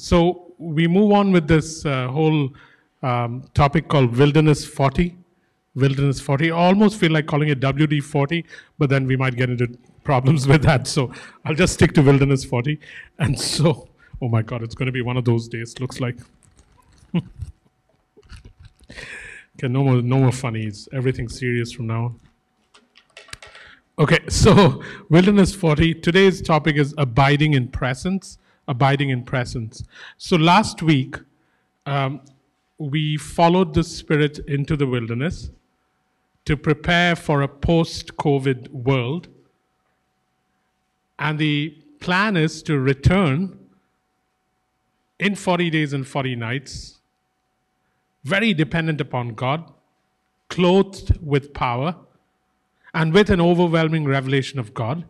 so we move on with this uh, whole um, topic called Wilderness 40. Wilderness 40. I almost feel like calling it WD 40, but then we might get into problems with that. So I'll just stick to Wilderness 40. And so, oh my God, it's going to be one of those days, looks like. okay, no more, no more funnies. Everything serious from now on. Okay, so Wilderness 40. Today's topic is abiding in presence. Abiding in presence. So last week, um, we followed the Spirit into the wilderness to prepare for a post COVID world. And the plan is to return in 40 days and 40 nights, very dependent upon God, clothed with power and with an overwhelming revelation of God,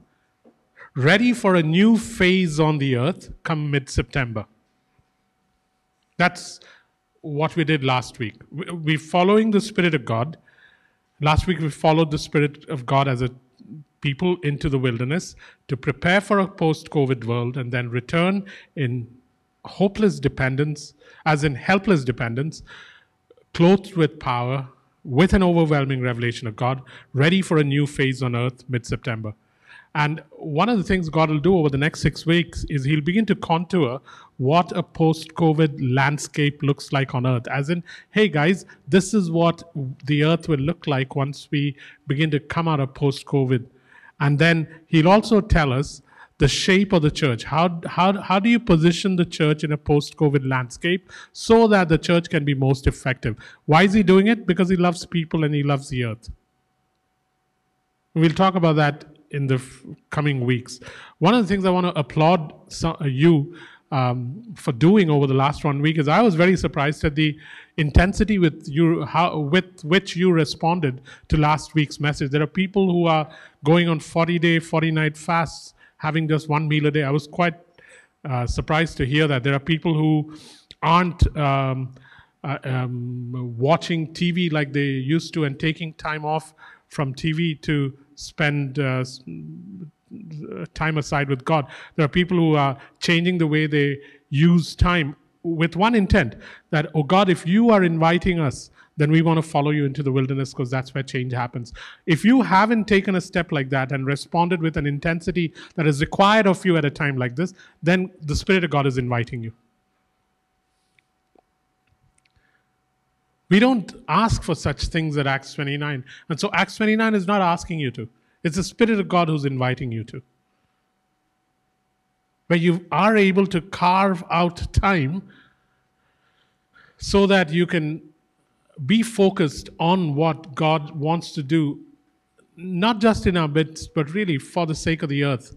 ready for a new phase on the earth come mid September. That's what we did last week. We're following the Spirit of God. Last week, we followed the Spirit of God as a people into the wilderness to prepare for a post COVID world and then return in hopeless dependence, as in helpless dependence, clothed with power with an overwhelming revelation of God, ready for a new phase on earth mid September. And one of the things God will do over the next six weeks is He'll begin to contour what a post COVID landscape looks like on earth. As in, hey guys, this is what the earth will look like once we begin to come out of post COVID. And then He'll also tell us the shape of the church. How, how, how do you position the church in a post COVID landscape so that the church can be most effective? Why is he doing it? Because he loves people and he loves the earth. We'll talk about that in the f- coming weeks. One of the things I want to applaud so, uh, you um, for doing over the last one week is I was very surprised at the intensity with you how with which you responded to last week's message. There are people who are going on 40 day, 40 night fasts having just one meal a day. I was quite uh, surprised to hear that. There are people who aren't um, uh, um, watching TV like they used to and taking time off from TV to spend uh, time aside with God. There are people who are changing the way they use time with one intent that, oh God, if you are inviting us then we want to follow you into the wilderness because that's where change happens. If you haven't taken a step like that and responded with an intensity that is required of you at a time like this, then the Spirit of God is inviting you. We don't ask for such things at Acts 29. And so Acts 29 is not asking you to, it's the Spirit of God who's inviting you to. Where you are able to carve out time so that you can be focused on what God wants to do, not just in our midst, but really for the sake of the earth,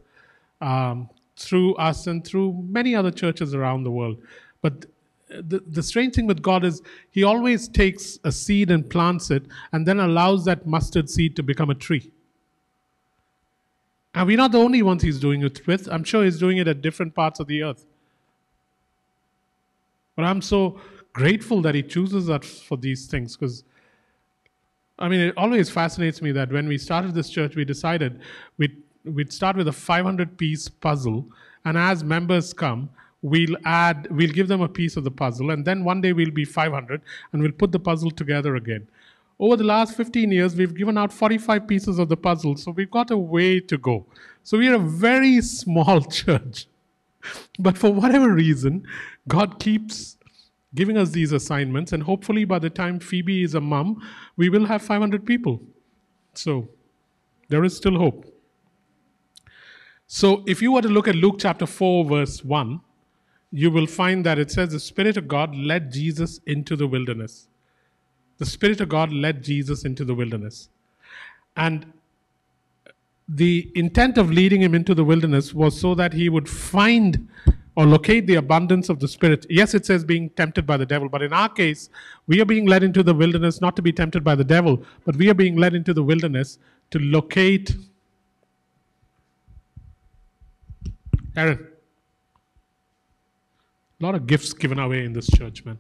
um, through us and through many other churches around the world. But the, the strange thing with God is He always takes a seed and plants it and then allows that mustard seed to become a tree. And we're not the only ones He's doing it with. I'm sure He's doing it at different parts of the earth. But I'm so grateful that He chooses us for these things because, I mean, it always fascinates me that when we started this church, we decided we'd, we'd start with a 500 piece puzzle, and as members come, we'll add, we'll give them a piece of the puzzle, and then one day we'll be 500 and we'll put the puzzle together again. Over the last 15 years, we've given out 45 pieces of the puzzle, so we've got a way to go. So we are a very small church. But for whatever reason, God keeps giving us these assignments, and hopefully by the time Phoebe is a mom, we will have 500 people. So there is still hope. So if you were to look at Luke chapter 4, verse 1, you will find that it says the Spirit of God led Jesus into the wilderness. The Spirit of God led Jesus into the wilderness. And the intent of leading him into the wilderness was so that he would find or locate the abundance of the Spirit. Yes, it says being tempted by the devil, but in our case, we are being led into the wilderness not to be tempted by the devil, but we are being led into the wilderness to locate. Aaron, a lot of gifts given away in this church, man.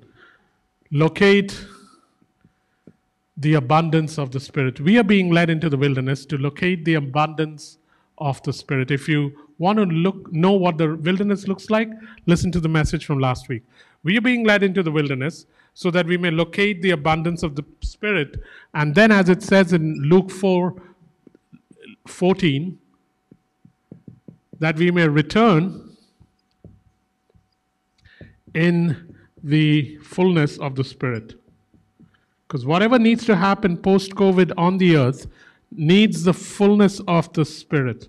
Locate the abundance of the Spirit. We are being led into the wilderness to locate the abundance of the Spirit. If you want to look, know what the wilderness looks like, listen to the message from last week. We are being led into the wilderness so that we may locate the abundance of the Spirit. And then, as it says in Luke 4 14, that we may return in the fullness of the Spirit. Because whatever needs to happen post COVID on the earth needs the fullness of the Spirit.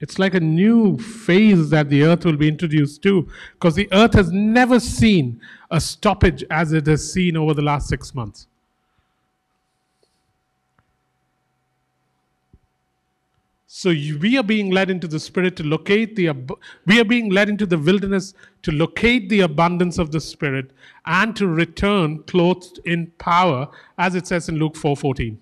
It's like a new phase that the earth will be introduced to because the earth has never seen a stoppage as it has seen over the last six months. So you, we are being led into the spirit to locate the we are being led into the wilderness to locate the abundance of the spirit and to return clothed in power as it says in Luke 4:14.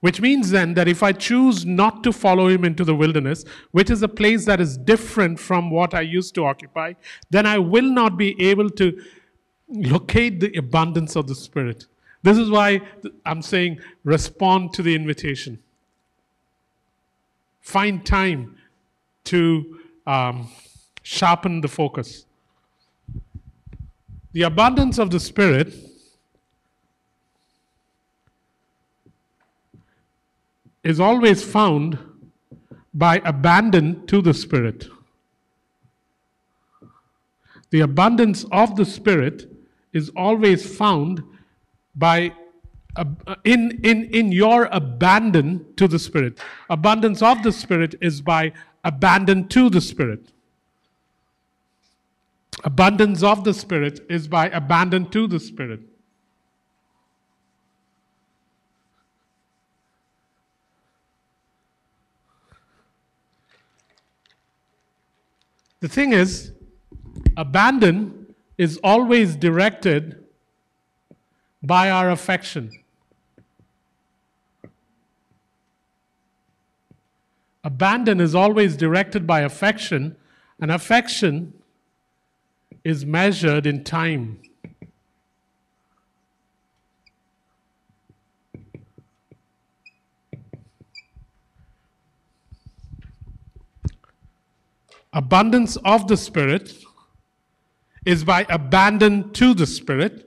Which means then that if I choose not to follow him into the wilderness, which is a place that is different from what I used to occupy, then I will not be able to locate the abundance of the Spirit. This is why I'm saying respond to the invitation. Find time to um, sharpen the focus. The abundance of the Spirit is always found by abandon to the Spirit. The abundance of the Spirit is always found by uh, in, in, in your abandon to the Spirit. Abundance of the Spirit is by abandon to the Spirit. Abundance of the Spirit is by abandon to the Spirit. The thing is, abandon is always directed by our affection. Abandon is always directed by affection, and affection is measured in time. Abundance of the Spirit is by abandon to the Spirit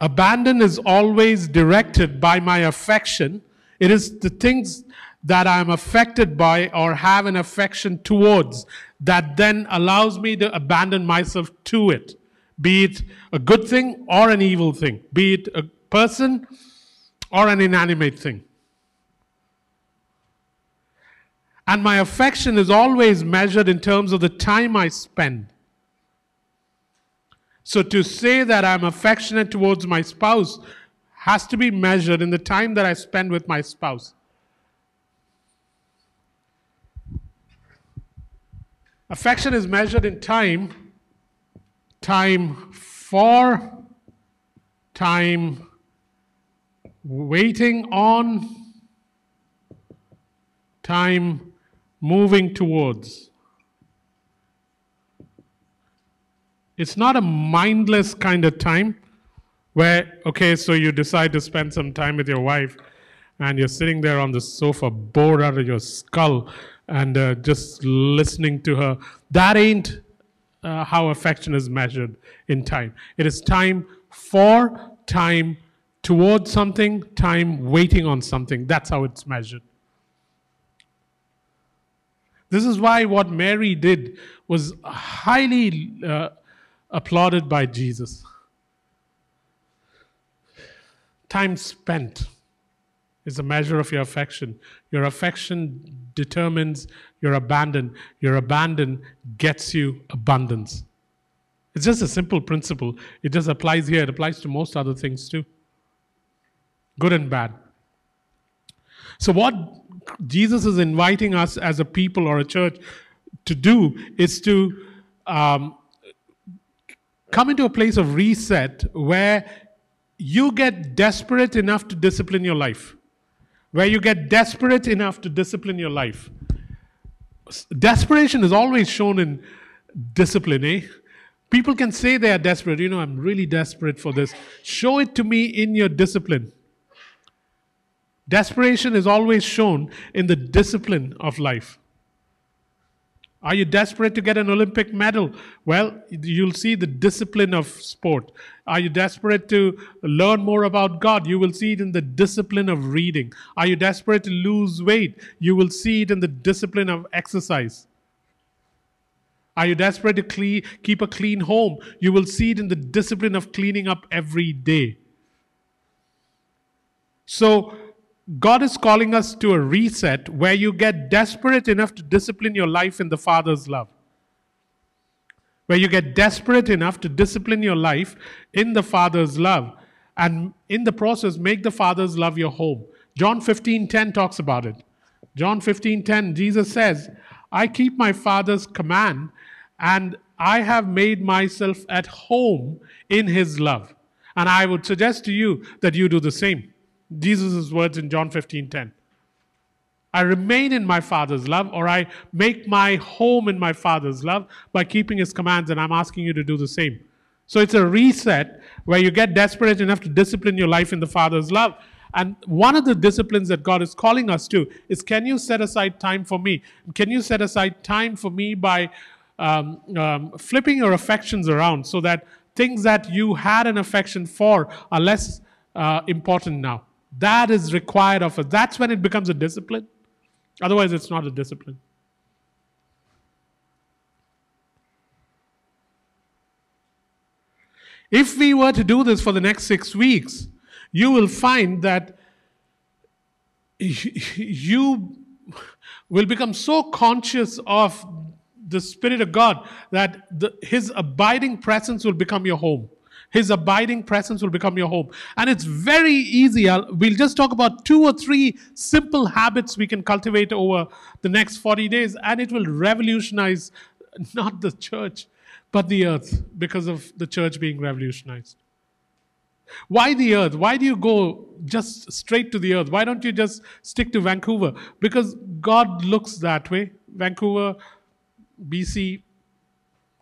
Abandon is always directed by my affection. It is the things that I'm affected by or have an affection towards that then allows me to abandon myself to it, be it a good thing or an evil thing, be it a person or an inanimate thing. And my affection is always measured in terms of the time I spend. So to say that I'm affectionate towards my spouse has to be measured in the time that I spend with my spouse. Affection is measured in time, time for, time waiting on, time moving towards. It's not a mindless kind of time where, okay, so you decide to spend some time with your wife and you're sitting there on the sofa, bored out of your skull, and uh, just listening to her. That ain't uh, how affection is measured in time. It is time for, time towards something, time waiting on something. That's how it's measured. This is why what Mary did was highly uh, applauded by Jesus. Time spent is a measure of your affection. Your affection determines your abandon. Your abandon gets you abundance. It's just a simple principle. It just applies here, it applies to most other things too good and bad. So, what Jesus is inviting us as a people or a church to do is to um, come into a place of reset where you get desperate enough to discipline your life. Where you get desperate enough to discipline your life. Desperation is always shown in discipline, eh? People can say they are desperate. You know, I'm really desperate for this. Show it to me in your discipline. Desperation is always shown in the discipline of life. Are you desperate to get an Olympic medal? Well, you'll see the discipline of sport. Are you desperate to learn more about God? You will see it in the discipline of reading. Are you desperate to lose weight? You will see it in the discipline of exercise. Are you desperate to clean, keep a clean home? You will see it in the discipline of cleaning up every day. So, God is calling us to a reset where you get desperate enough to discipline your life in the Father's love. Where you get desperate enough to discipline your life in the Father's love. And in the process, make the Father's love your home. John 15 10 talks about it. John 15 10, Jesus says, I keep my Father's command and I have made myself at home in his love. And I would suggest to you that you do the same. Jesus' words in John 15 10. I remain in my Father's love, or I make my home in my Father's love by keeping His commands, and I'm asking you to do the same. So it's a reset where you get desperate enough to discipline your life in the Father's love. And one of the disciplines that God is calling us to is can you set aside time for me? Can you set aside time for me by um, um, flipping your affections around so that things that you had an affection for are less uh, important now? That is required of us. That's when it becomes a discipline. Otherwise, it's not a discipline. If we were to do this for the next six weeks, you will find that you will become so conscious of the Spirit of God that the, His abiding presence will become your home. His abiding presence will become your home. And it's very easy. I'll, we'll just talk about two or three simple habits we can cultivate over the next 40 days, and it will revolutionize not the church, but the earth because of the church being revolutionized. Why the earth? Why do you go just straight to the earth? Why don't you just stick to Vancouver? Because God looks that way. Vancouver, BC,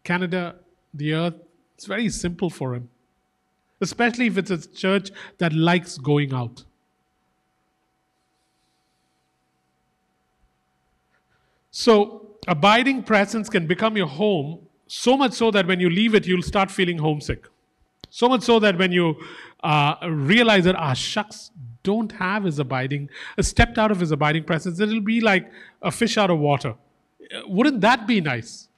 Canada, the earth, it's very simple for Him especially if it's a church that likes going out. So, abiding presence can become your home so much so that when you leave it, you'll start feeling homesick. So much so that when you uh, realize that, ah, shucks, don't have his abiding, uh, stepped out of his abiding presence, it'll be like a fish out of water. Wouldn't that be nice?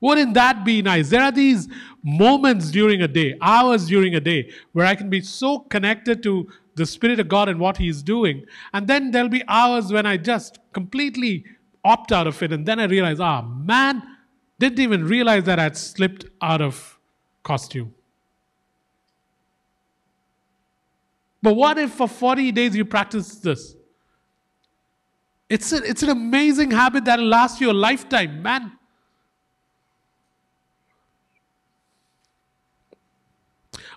Wouldn't that be nice? There are these moments during a day, hours during a day, where I can be so connected to the Spirit of God and what He's doing. And then there'll be hours when I just completely opt out of it. And then I realize, ah, man, didn't even realize that I'd slipped out of costume. But what if for 40 days you practice this? It's, a, it's an amazing habit that'll last you a lifetime. Man,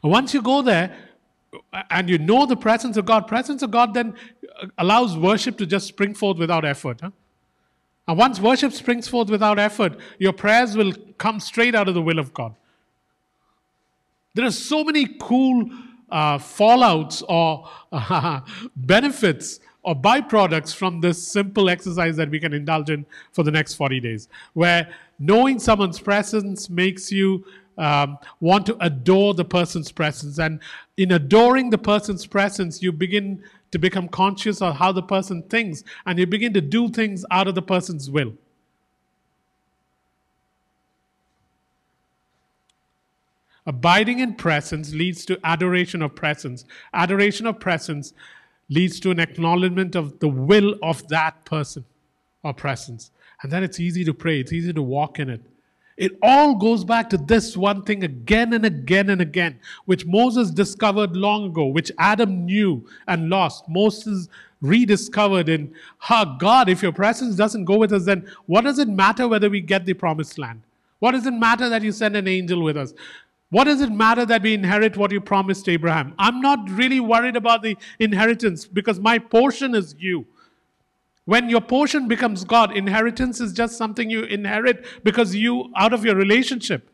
Once you go there and you know the presence of God, presence of God then allows worship to just spring forth without effort. Huh? And once worship springs forth without effort, your prayers will come straight out of the will of God. There are so many cool uh, fallouts or uh, benefits or byproducts from this simple exercise that we can indulge in for the next 40 days, where knowing someone's presence makes you um, want to adore the person's presence. And in adoring the person's presence, you begin to become conscious of how the person thinks and you begin to do things out of the person's will. Abiding in presence leads to adoration of presence. Adoration of presence leads to an acknowledgement of the will of that person or presence. And then it's easy to pray, it's easy to walk in it. It all goes back to this one thing again and again and again, which Moses discovered long ago, which Adam knew and lost. Moses rediscovered in, ha, God, if your presence doesn't go with us, then what does it matter whether we get the promised land? What does it matter that you send an angel with us? What does it matter that we inherit what you promised Abraham? I'm not really worried about the inheritance because my portion is you. When your portion becomes God, inheritance is just something you inherit because you, out of your relationship.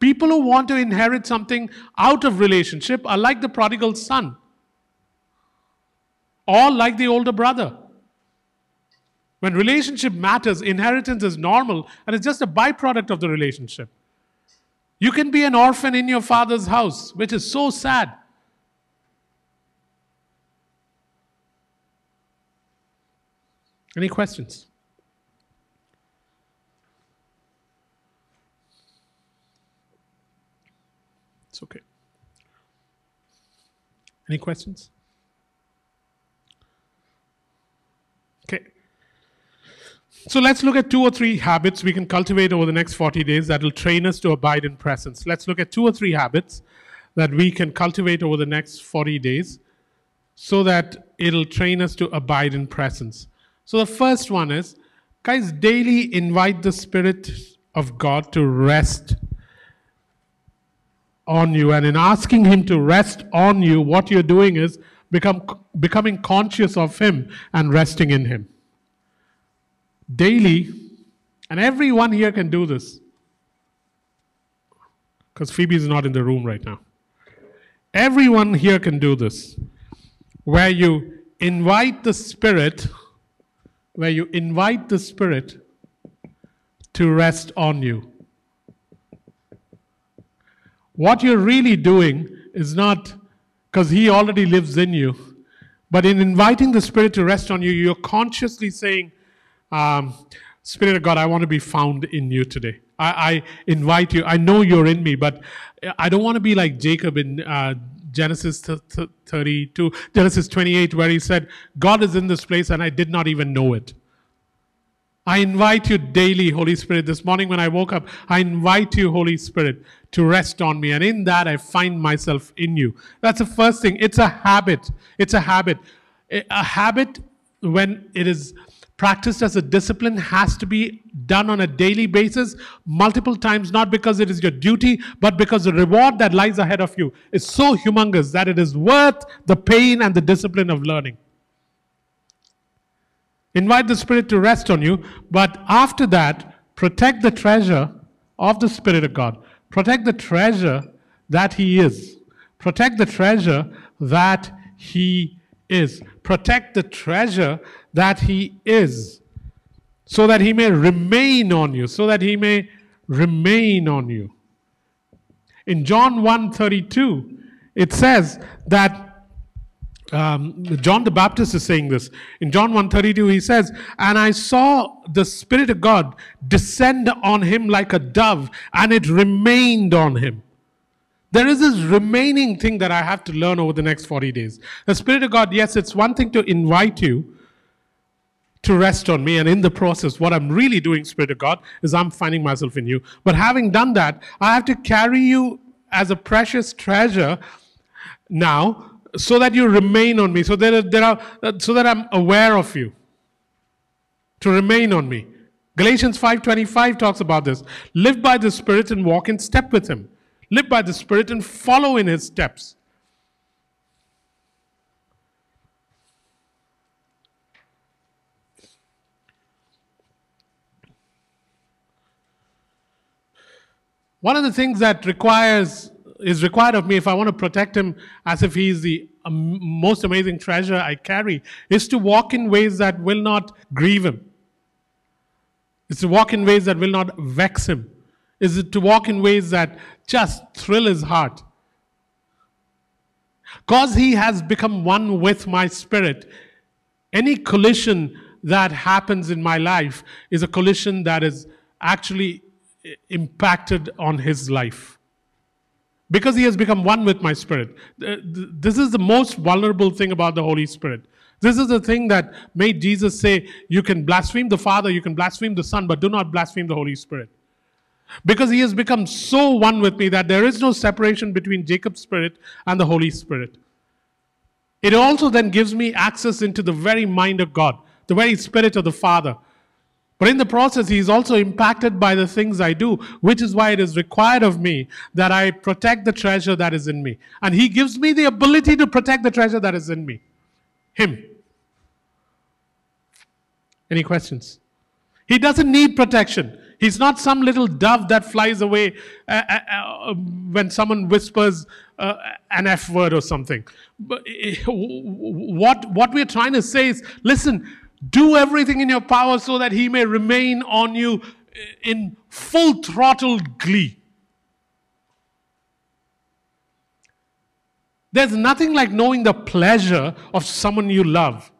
People who want to inherit something out of relationship are like the prodigal son. or like the older brother. When relationship matters, inheritance is normal and it's just a byproduct of the relationship. You can be an orphan in your father's house, which is so sad. Any questions? It's okay. Any questions? Okay. So let's look at two or three habits we can cultivate over the next 40 days that will train us to abide in presence. Let's look at two or three habits that we can cultivate over the next 40 days so that it'll train us to abide in presence. So the first one is guys, daily invite the Spirit of God to rest on you. And in asking Him to rest on you, what you're doing is become, becoming conscious of Him and resting in Him. Daily, and everyone here can do this. Because Phoebe is not in the room right now. Everyone here can do this. Where you invite the Spirit, where you invite the Spirit to rest on you. What you're really doing is not because He already lives in you, but in inviting the Spirit to rest on you, you're consciously saying, um, Spirit of God, I want to be found in you today. I, I, invite you. I know you're in me, but I don't want to be like Jacob in uh, Genesis 32, Genesis 28, where he said, God is in this place and I did not even know it. I invite you daily, Holy Spirit. This morning when I woke up, I invite you, Holy Spirit, to rest on me. And in that, I find myself in you. That's the first thing. It's a habit. It's a habit. A habit, when it is practiced as a discipline, has to be done on a daily basis, multiple times, not because it is your duty, but because the reward that lies ahead of you is so humongous that it is worth the pain and the discipline of learning. Invite the Spirit to rest on you, but after that, protect the treasure of the Spirit of God. Protect the treasure that He is. Protect the treasure that He is. Protect the treasure that He is, so that He may remain on you, so that He may remain on you. In John 1:32, it says that um, John the Baptist is saying this. In John 1:32 he says, "And I saw the spirit of God descend on him like a dove, and it remained on him." There is this remaining thing that I have to learn over the next 40 days. The spirit of God, yes, it's one thing to invite you to rest on me and in the process what I'm really doing spirit of God is I'm finding myself in you. But having done that, I have to carry you as a precious treasure now so that you remain on me, so that, there are, so that I'm aware of you. To remain on me. Galatians 5:25 talks about this. Live by the Spirit and walk in step with Him. Live by the Spirit and follow in His steps. One of the things that requires is required of me if I want to protect him as if he's the most amazing treasure I carry is to walk in ways that will not grieve him. It's to walk in ways that will not vex him. Is it to walk in ways that just thrill his heart? Because he has become one with my spirit, any collision that happens in my life is a collision that is actually impacted on his life because he has become one with my spirit. Uh, this is the most vulnerable thing about the Holy Spirit. This is the thing that made Jesus say, You can blaspheme the Father, you can blaspheme the Son, but do not blaspheme the Holy Spirit. Because he has become so one with me that there is no separation between Jacob's spirit and the Holy Spirit. It also then gives me access into the very mind of God, the very spirit of the Father. But in the process, he is also impacted by the things I do, which is why it is required of me that I protect the treasure that is in me. And he gives me the ability to protect the treasure that is in me. Him. Any questions? He doesn't need protection. He's not some little dove that flies away uh, uh, uh, when someone whispers uh, an F word or something. But eh, what, what we're trying to say is listen, do everything in your power so that he may remain on you in full throttle glee. There's nothing like knowing the pleasure of someone you love.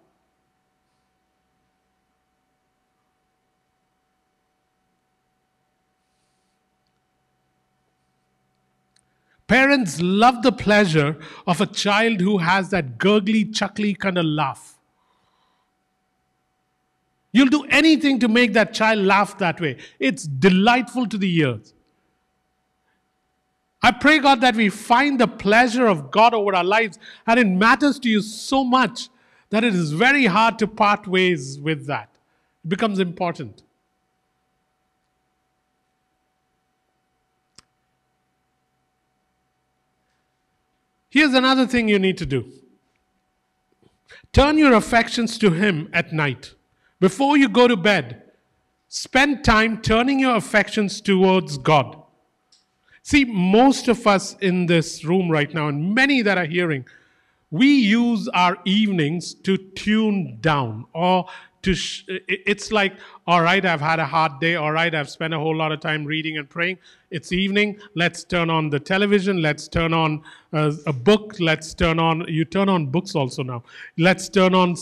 Parents love the pleasure of a child who has that gurgly, chuckly kind of laugh. You'll do anything to make that child laugh that way. It's delightful to the ears. I pray, God, that we find the pleasure of God over our lives, and it matters to you so much that it is very hard to part ways with that. It becomes important. Here's another thing you need to do turn your affections to Him at night. Before you go to bed, spend time turning your affections towards God. See, most of us in this room right now, and many that are hearing, we use our evenings to tune down or to sh- it's like all right i've had a hard day. All right i've spent a whole lot of time reading and praying. It's evening. Let's turn on the television. Let's turn on uh, a book. Let's turn on you turn on books also now. Let's turn on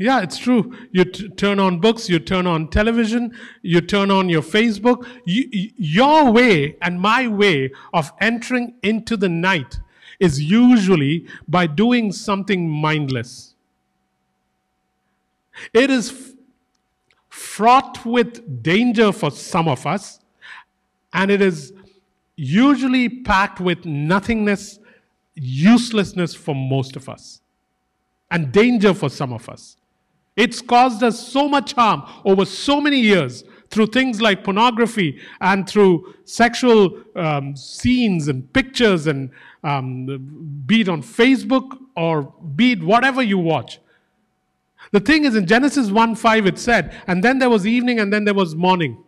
yeah it's true. You t- turn on books you turn on television you turn on your facebook. You, your way and my way of entering into the night is usually by doing something mindless. It is fraught with danger for some of us, and it is usually packed with nothingness, uselessness for most of us, and danger for some of us. It's caused us so much harm over so many years through things like pornography and through sexual um, scenes and pictures, and um, be it on Facebook or be it whatever you watch. The thing is, in Genesis 1 5, it said, and then there was evening and then there was morning,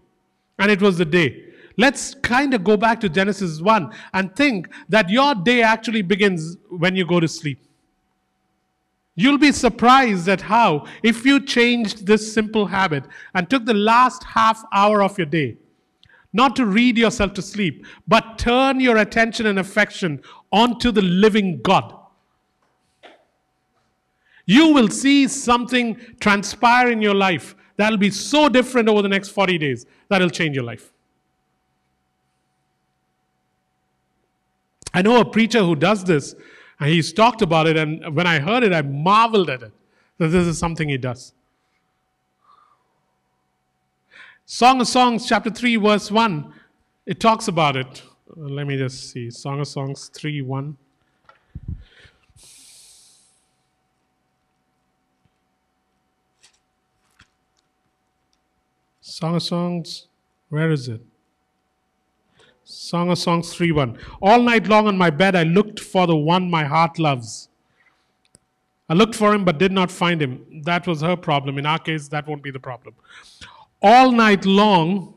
and it was the day. Let's kind of go back to Genesis 1 and think that your day actually begins when you go to sleep. You'll be surprised at how, if you changed this simple habit and took the last half hour of your day, not to read yourself to sleep, but turn your attention and affection onto the living God you will see something transpire in your life that'll be so different over the next 40 days that'll change your life. I know a preacher who does this, and he's talked about it, and when I heard it, I marveled at it that this is something he does. Song of Songs, chapter 3, verse 1, it talks about it. Uh, let me just see. Song of Songs 3 1. Song of Songs, where is it? Song of Songs 3 1. All night long on my bed, I looked for the one my heart loves. I looked for him but did not find him. That was her problem. In our case, that won't be the problem. All night long,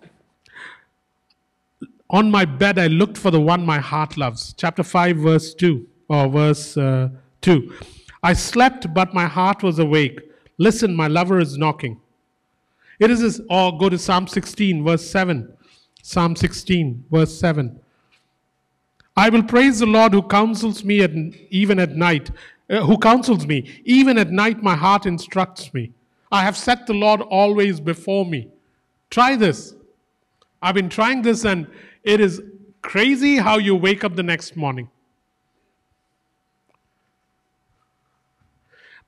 on my bed, I looked for the one my heart loves. Chapter 5, verse 2, or verse uh, 2. I slept, but my heart was awake. Listen, my lover is knocking. It is this, or go to Psalm 16, verse 7. Psalm 16, verse 7. I will praise the Lord who counsels me at, even at night, uh, who counsels me. Even at night, my heart instructs me. I have set the Lord always before me. Try this. I've been trying this, and it is crazy how you wake up the next morning.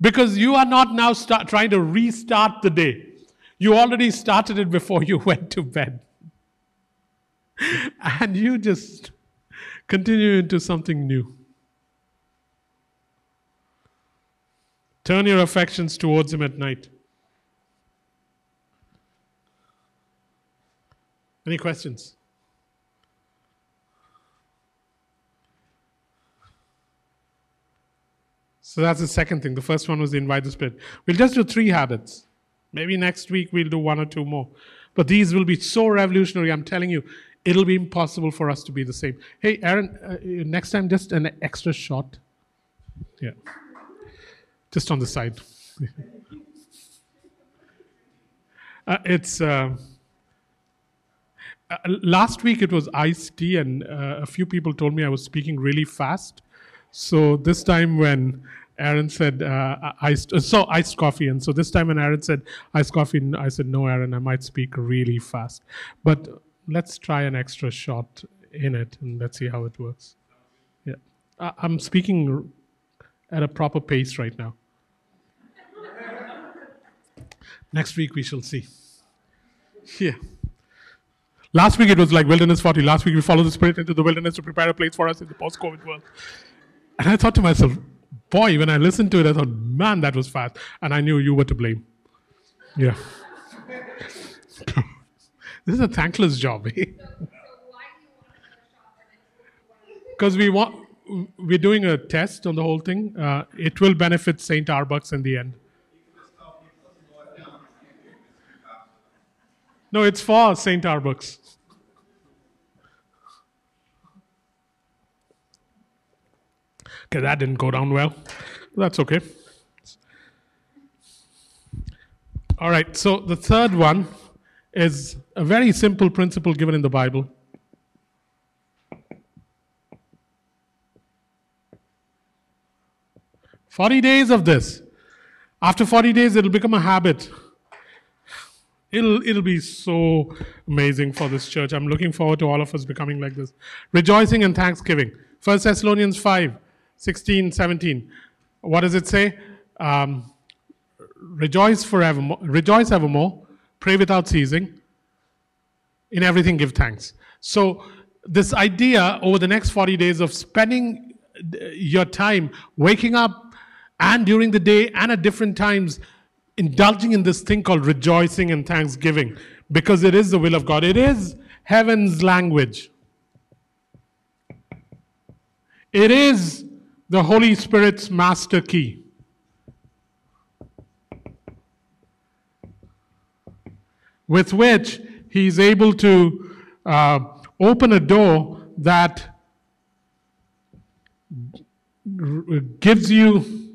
Because you are not now start, trying to restart the day. You already started it before you went to bed. and you just continue into something new. Turn your affections towards Him at night. Any questions? So that's the second thing. The first one was the invite the Spirit. We'll just do three habits. Maybe next week we'll do one or two more. But these will be so revolutionary, I'm telling you. It'll be impossible for us to be the same. Hey, Aaron, uh, next time just an extra shot. Yeah. Just on the side. uh, it's. Uh, uh, last week it was iced tea, and uh, a few people told me I was speaking really fast. So this time when Aaron said uh, iced, uh, so iced coffee, and so this time when Aaron said iced coffee, I said no, Aaron, I might speak really fast, but let's try an extra shot in it, and let's see how it works. Yeah, I- I'm speaking at a proper pace right now. Next week we shall see. Yeah. Last week it was like Wilderness 40. Last week we followed the Spirit into the wilderness to prepare a place for us in the post COVID world. And I thought to myself, boy, when I listened to it, I thought, man, that was fast. And I knew you were to blame. Yeah. this is a thankless job, eh? Because we want, we're doing a test on the whole thing. Uh, it will benefit Starbucks in the end. No, it's for Starbucks. Okay, that didn't go down well. That's okay. All right, so the third one is a very simple principle given in the Bible. Forty days of this. After 40 days, it'll become a habit. It'll, it'll be so amazing for this church. I'm looking forward to all of us becoming like this. Rejoicing and thanksgiving. 1 Thessalonians 5 16, 17. What does it say? Um, rejoice forevermore, rejoice evermore, pray without ceasing, in everything give thanks. So, this idea over the next 40 days of spending uh, your time waking up and during the day and at different times indulging in this thing called rejoicing and thanksgiving because it is the will of God. It is heaven's language. It is the Holy Spirit's master key. With which he is able to uh, open a door that gives you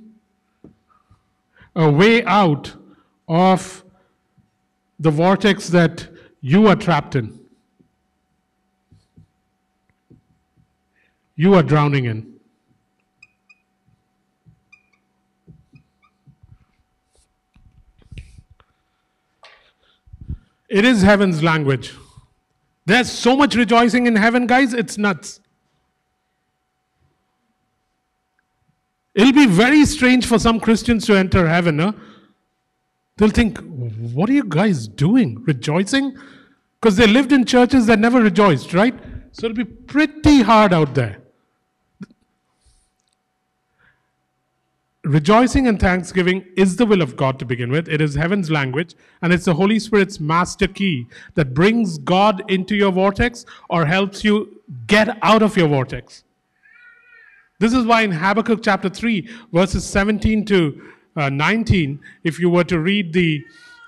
a way out of the vortex that you are trapped in. You are drowning in. It is heaven's language. There's so much rejoicing in heaven, guys, it's nuts. It'll be very strange for some Christians to enter heaven. Huh? They'll think, what are you guys doing? Rejoicing? Because they lived in churches that never rejoiced, right? So it'll be pretty hard out there. Rejoicing and thanksgiving is the will of God to begin with. It is heaven's language, and it's the Holy Spirit's master key that brings God into your vortex or helps you get out of your vortex. This is why in Habakkuk chapter 3, verses 17 to uh, 19, if you were to read the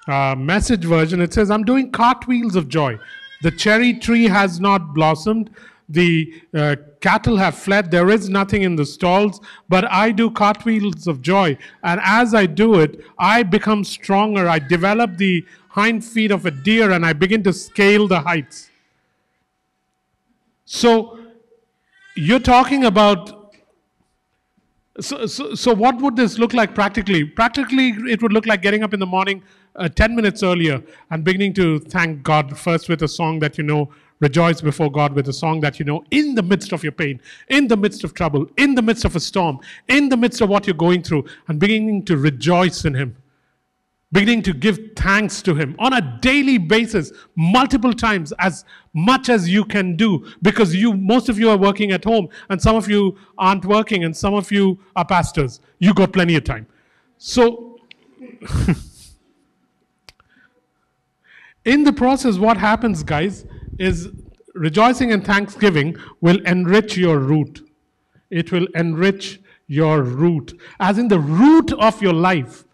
uh, message version, it says, I'm doing cartwheels of joy. The cherry tree has not blossomed, the uh, cattle have fled, there is nothing in the stalls, but I do cartwheels of joy. And as I do it, I become stronger. I develop the hind feet of a deer and I begin to scale the heights. So, you're talking about so, so, so, what would this look like practically? Practically, it would look like getting up in the morning uh, 10 minutes earlier and beginning to thank God first with a song that you know, rejoice before God with a song that you know, in the midst of your pain, in the midst of trouble, in the midst of a storm, in the midst of what you're going through, and beginning to rejoice in Him. Beginning to give thanks to Him on a daily basis, multiple times, as much as you can do, because you, most of you are working at home, and some of you aren't working, and some of you are pastors. You got plenty of time. So, in the process, what happens, guys, is rejoicing and thanksgiving will enrich your root. It will enrich your root, as in the root of your life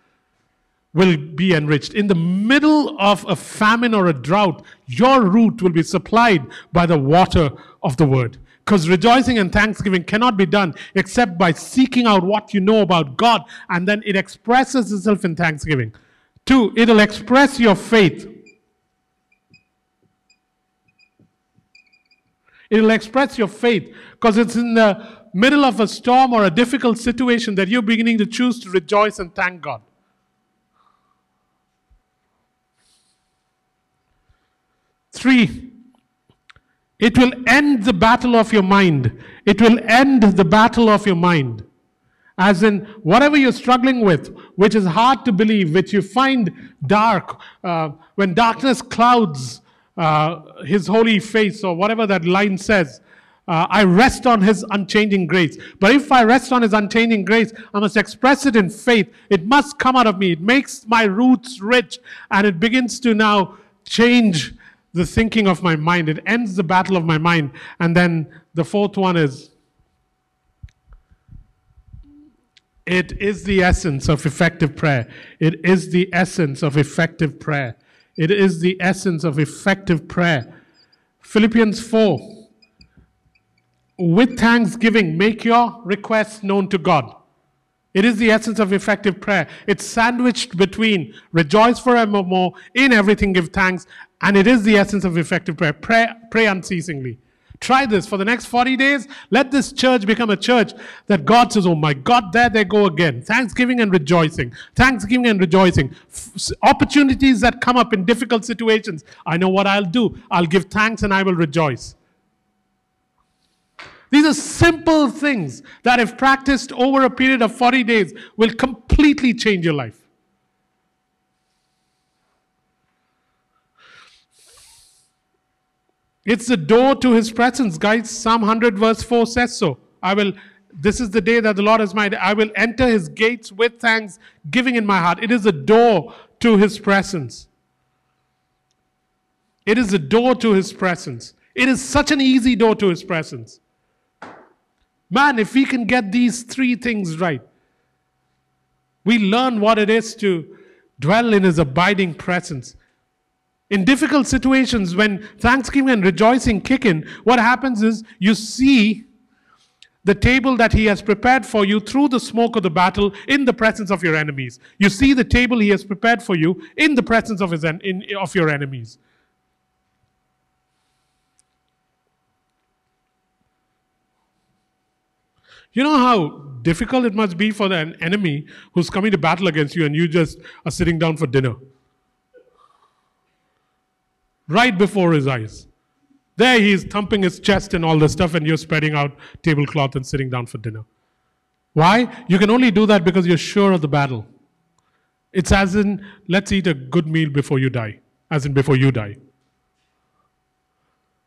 will be enriched. In the middle of a famine or a drought, your root will be supplied by the water of the word. Because rejoicing and thanksgiving cannot be done except by seeking out what you know about God, and then it expresses itself in thanksgiving. Two, it'll express your faith. It'll express your faith because it's in the middle of a storm or a difficult situation that you're beginning to choose to rejoice and thank God. Three, it will end the battle of your mind. It will end the battle of your mind. As in, whatever you're struggling with, which is hard to believe, which you find dark, uh, when darkness clouds uh, his holy face, or whatever that line says, uh, I rest on his unchanging grace. But if I rest on his unchanging grace, I must express it in faith. It must come out of me. It makes my roots rich, and it begins to now change the thinking of my mind. It ends the battle of my mind. And then the fourth one is it is the essence of effective prayer. It is the essence of effective prayer. It is the essence of effective prayer. Philippians 4 with thanksgiving, make your requests known to God. It is the essence of effective prayer. It's sandwiched between rejoice forevermore, in everything give thanks, and it is the essence of effective prayer. Pray, pray unceasingly. Try this for the next 40 days. Let this church become a church that God says, Oh my God, there they go again. Thanksgiving and rejoicing. Thanksgiving and rejoicing. F- opportunities that come up in difficult situations. I know what I'll do. I'll give thanks and I will rejoice. These are simple things that, if practiced over a period of 40 days, will completely change your life. It's the door to his presence, guys. Psalm 100, verse 4 says so. I will, this is the day that the Lord has made. I will enter his gates with thanks, giving in my heart. It is a door to his presence. It is a door to his presence. It is such an easy door to his presence. Man, if we can get these three things right, we learn what it is to dwell in his abiding presence. In difficult situations, when thanksgiving and rejoicing kick in, what happens is you see the table that he has prepared for you through the smoke of the battle in the presence of your enemies. You see the table he has prepared for you in the presence of, his en- in, of your enemies. You know how difficult it must be for an enemy who's coming to battle against you and you just are sitting down for dinner? Right before his eyes. There he's thumping his chest and all this stuff, and you're spreading out tablecloth and sitting down for dinner. Why? You can only do that because you're sure of the battle. It's as in, let's eat a good meal before you die, as in before you die.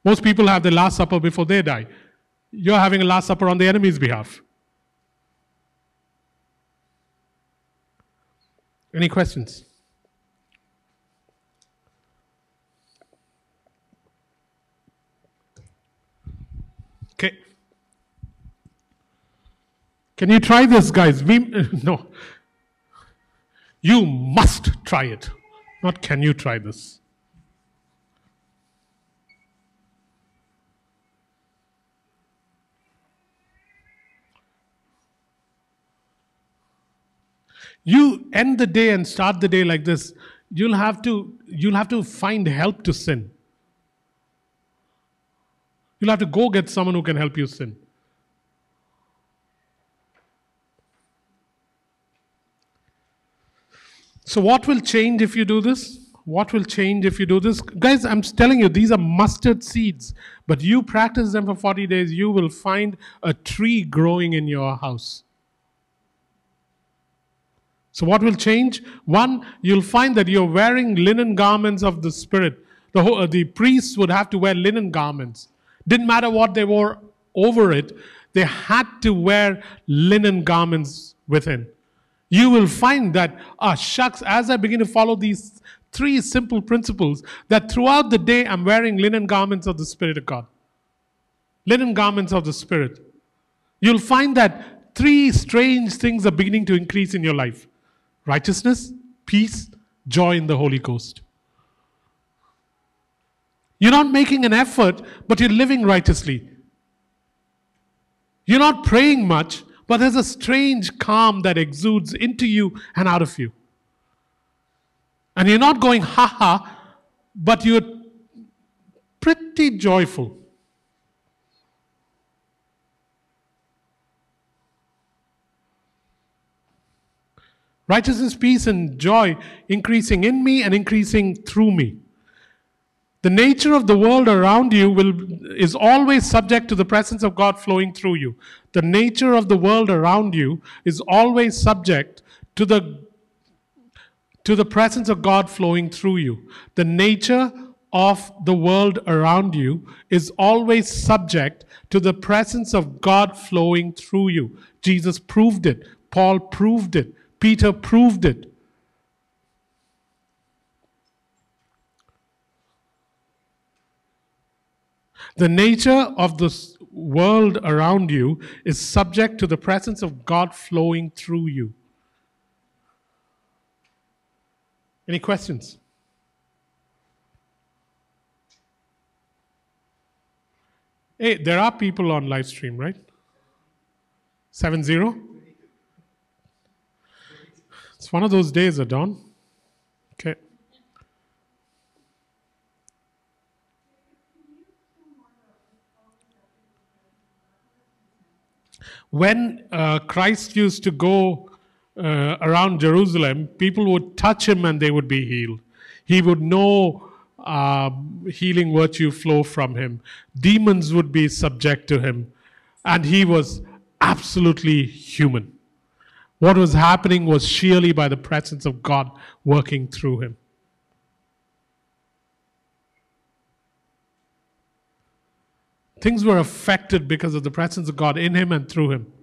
Most people have their last supper before they die. You're having a Last Supper on the enemy's behalf. Any questions? Okay. Can you try this, guys? We, no. You must try it. Not can you try this. you end the day and start the day like this you'll have to you'll have to find help to sin you'll have to go get someone who can help you sin so what will change if you do this what will change if you do this guys i'm telling you these are mustard seeds but you practice them for 40 days you will find a tree growing in your house so, what will change? One, you'll find that you're wearing linen garments of the Spirit. The, whole, uh, the priests would have to wear linen garments. Didn't matter what they wore over it, they had to wear linen garments within. You will find that, ah, shucks, as I begin to follow these three simple principles, that throughout the day I'm wearing linen garments of the Spirit of God. Linen garments of the Spirit. You'll find that three strange things are beginning to increase in your life righteousness, peace, joy in the Holy Ghost. You're not making an effort, but you're living righteously. You're not praying much, but there's a strange calm that exudes into you and out of you. And you're not going ha ha, but you're pretty joyful. Righteousness, peace, and joy increasing in me and increasing through me. The nature of the world around you will, is always subject to the presence of God flowing through you. The nature of the world around you is always subject to the, to the presence of God flowing through you. The nature of the world around you is always subject to the presence of God flowing through you. Jesus proved it, Paul proved it, Peter proved it. The nature of the world around you is subject to the presence of God flowing through you. Any questions? Hey, there are people on live stream, right? Seven zero? It's one of those days, Adon. Okay. When uh, Christ used to go uh, around Jerusalem, people would touch him and they would be healed. He would know uh, healing virtue flow from him. Demons would be subject to him. And he was absolutely human. What was happening was sheerly by the presence of God working through him. Things were affected because of the presence of God in him and through him.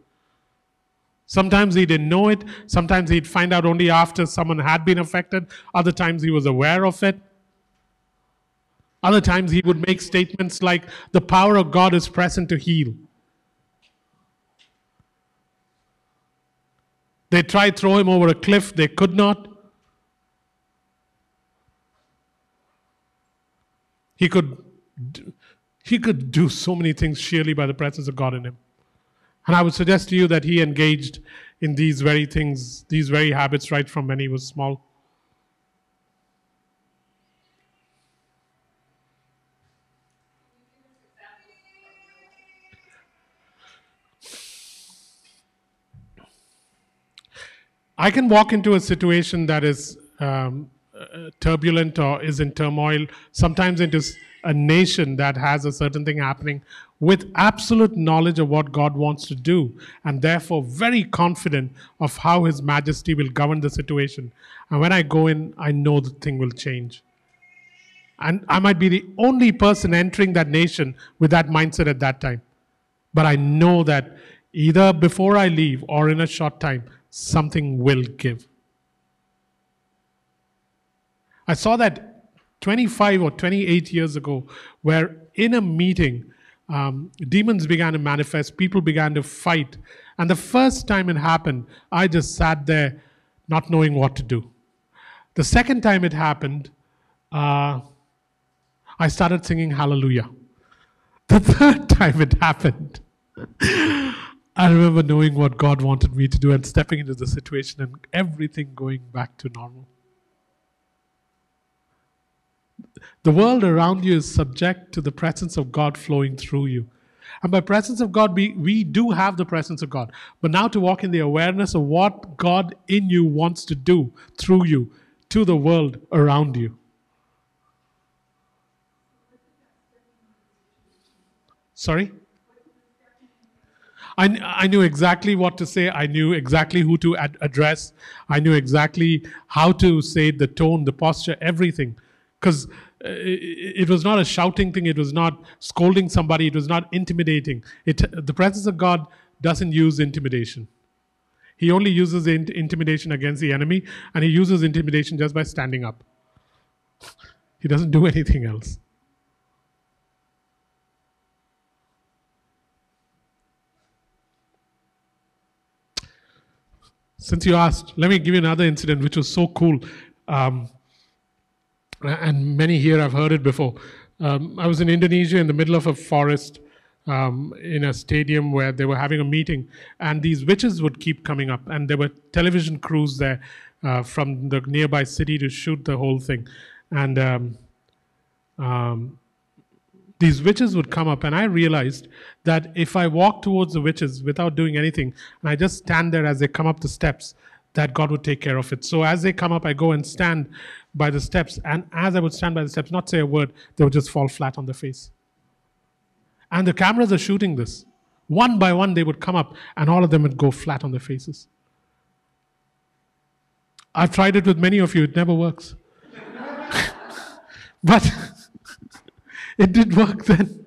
Sometimes he didn't know it. Sometimes he'd find out only after someone had been affected. Other times he was aware of it. Other times he would make statements like, The power of God is present to heal. They tried to throw him over a cliff, they could not. He could, he could do so many things sheerly by the presence of God in him. And I would suggest to you that he engaged in these very things, these very habits right from when he was small. I can walk into a situation that is um, uh, turbulent or is in turmoil, sometimes into a nation that has a certain thing happening with absolute knowledge of what God wants to do, and therefore very confident of how His Majesty will govern the situation. And when I go in, I know the thing will change. And I might be the only person entering that nation with that mindset at that time. But I know that either before I leave or in a short time, something will give. I saw that 25 or 28 years ago, where in a meeting, um, demons began to manifest, people began to fight. And the first time it happened, I just sat there not knowing what to do. The second time it happened, uh, I started singing Hallelujah. The third time it happened, I remember knowing what God wanted me to do and stepping into the situation and everything going back to normal. The world around you is subject to the presence of God flowing through you. And by presence of God, we, we do have the presence of God. But now to walk in the awareness of what God in you wants to do through you to the world around you. Sorry? I, I knew exactly what to say. I knew exactly who to ad- address. I knew exactly how to say the tone, the posture, everything. Because it, it, was not a shouting thing. It was not scolding somebody. It was not intimidating. It, the presence of God doesn't use intimidation. He only uses in- intimidation against the enemy, and he uses intimidation just by standing up. He doesn't do anything else. since you asked, let me give you another incident which was so cool. Um, and many here have heard it before. Um, I was in Indonesia in the middle of a forest um, in a stadium where they were having a meeting, and these witches would keep coming up, and there were television crews there uh, from the nearby city to shoot the whole thing. And um, um, these witches would come up, and I realized that if I walk towards the witches without doing anything, and I just stand there as they come up the steps, that God would take care of it. So as they come up, I go and stand by the steps, and as I would stand by the steps, not say a word, they would just fall flat on their face. And the cameras are shooting this. One by one, they would come up, and all of them would go flat on their faces. I've tried it with many of you, it never works. but it did work then.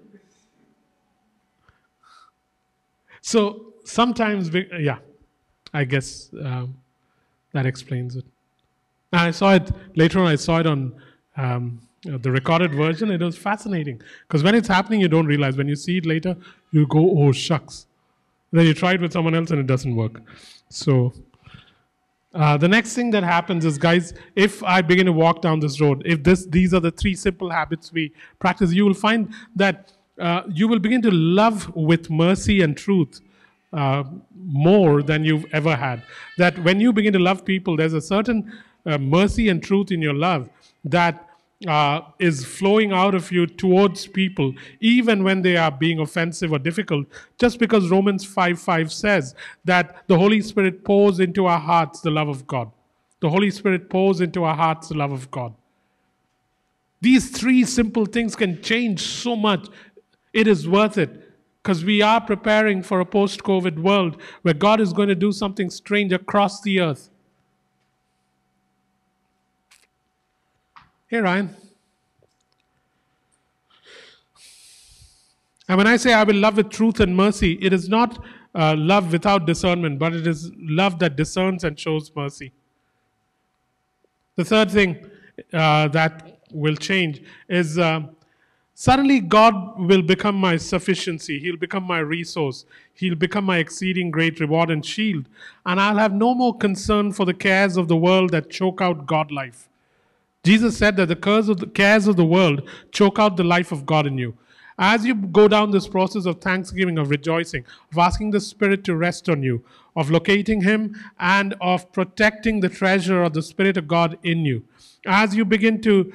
So sometimes, we, yeah, I guess um, that explains it. And I saw it later on, I saw it on um, the recorded version. It was fascinating because when it's happening, you don't realize. When you see it later, you go, oh, shucks. Then you try it with someone else and it doesn't work. So uh, the next thing that happens is, guys, if I begin to walk down this road, if this, these are the three simple habits we practice, you will find that uh, you will begin to love with mercy and truth uh, more than you've ever had. That when you begin to love people, there's a certain uh, mercy and truth in your love that uh, is flowing out of you towards people, even when they are being offensive or difficult, just because Romans 5 5 says that the Holy Spirit pours into our hearts the love of God. The Holy Spirit pours into our hearts the love of God. These three simple things can change so much. It is worth it because we are preparing for a post COVID world where God is going to do something strange across the earth. Hey, Ryan. And when I say I will love with truth and mercy, it is not uh, love without discernment, but it is love that discerns and shows mercy. The third thing uh, that will change is uh, suddenly God will become my sufficiency. He'll become my resource. He'll become my exceeding great reward and shield. And I'll have no more concern for the cares of the world that choke out God life. Jesus said that the cares of the, cares of the world choke out the life of God in you. As you go down this process of thanksgiving, of rejoicing, of asking the Spirit to rest on you, of locating Him, and of protecting the treasure of the Spirit of God in you, as you begin to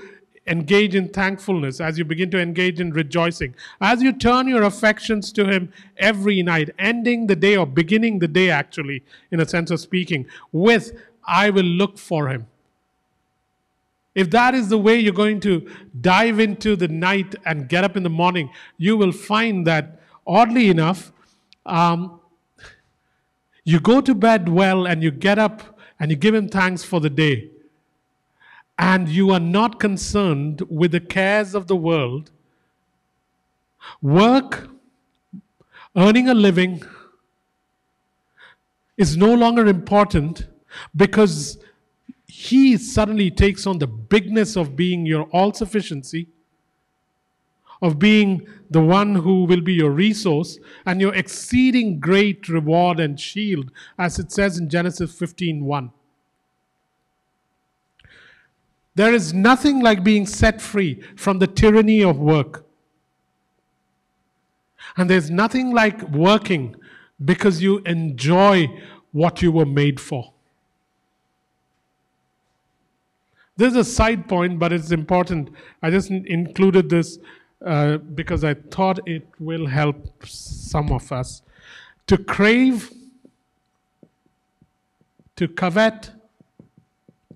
engage in thankfulness, as you begin to engage in rejoicing, as you turn your affections to Him every night, ending the day or beginning the day, actually, in a sense of speaking, with, I will look for Him. If that is the way you're going to dive into the night and get up in the morning, you will find that, oddly enough, um, you go to bed well and you get up and you give Him thanks for the day. And you are not concerned with the cares of the world. Work, earning a living, is no longer important because he suddenly takes on the bigness of being your all sufficiency, of being the one who will be your resource and your exceeding great reward and shield, as it says in Genesis 15 1. There is nothing like being set free from the tyranny of work. And there's nothing like working because you enjoy what you were made for. This is a side point, but it's important. I just included this uh, because I thought it will help some of us. To crave, to covet,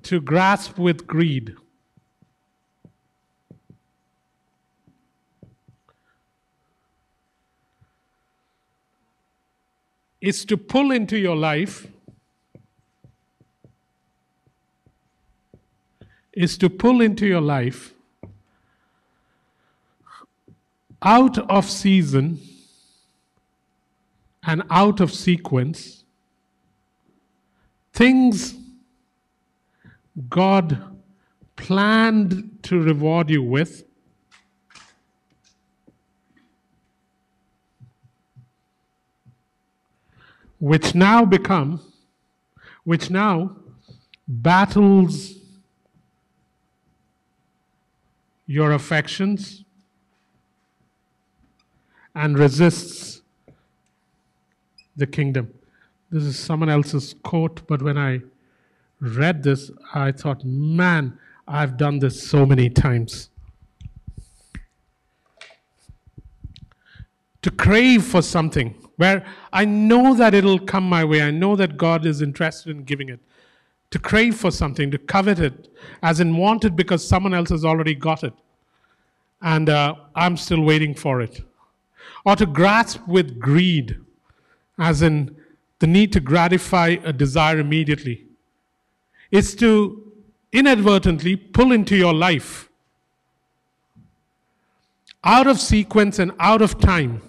to grasp with greed. Is to pull into your life is to pull into your life out of season and out of sequence things God planned to reward you with. Which now become, which now battles your affections and resists the kingdom. This is someone else's quote, but when I read this, I thought, man, I've done this so many times. To crave for something where I know that it'll come my way, I know that God is interested in giving it. To crave for something, to covet it, as in want it because someone else has already got it, and uh, I'm still waiting for it. Or to grasp with greed, as in the need to gratify a desire immediately. It's to inadvertently pull into your life out of sequence and out of time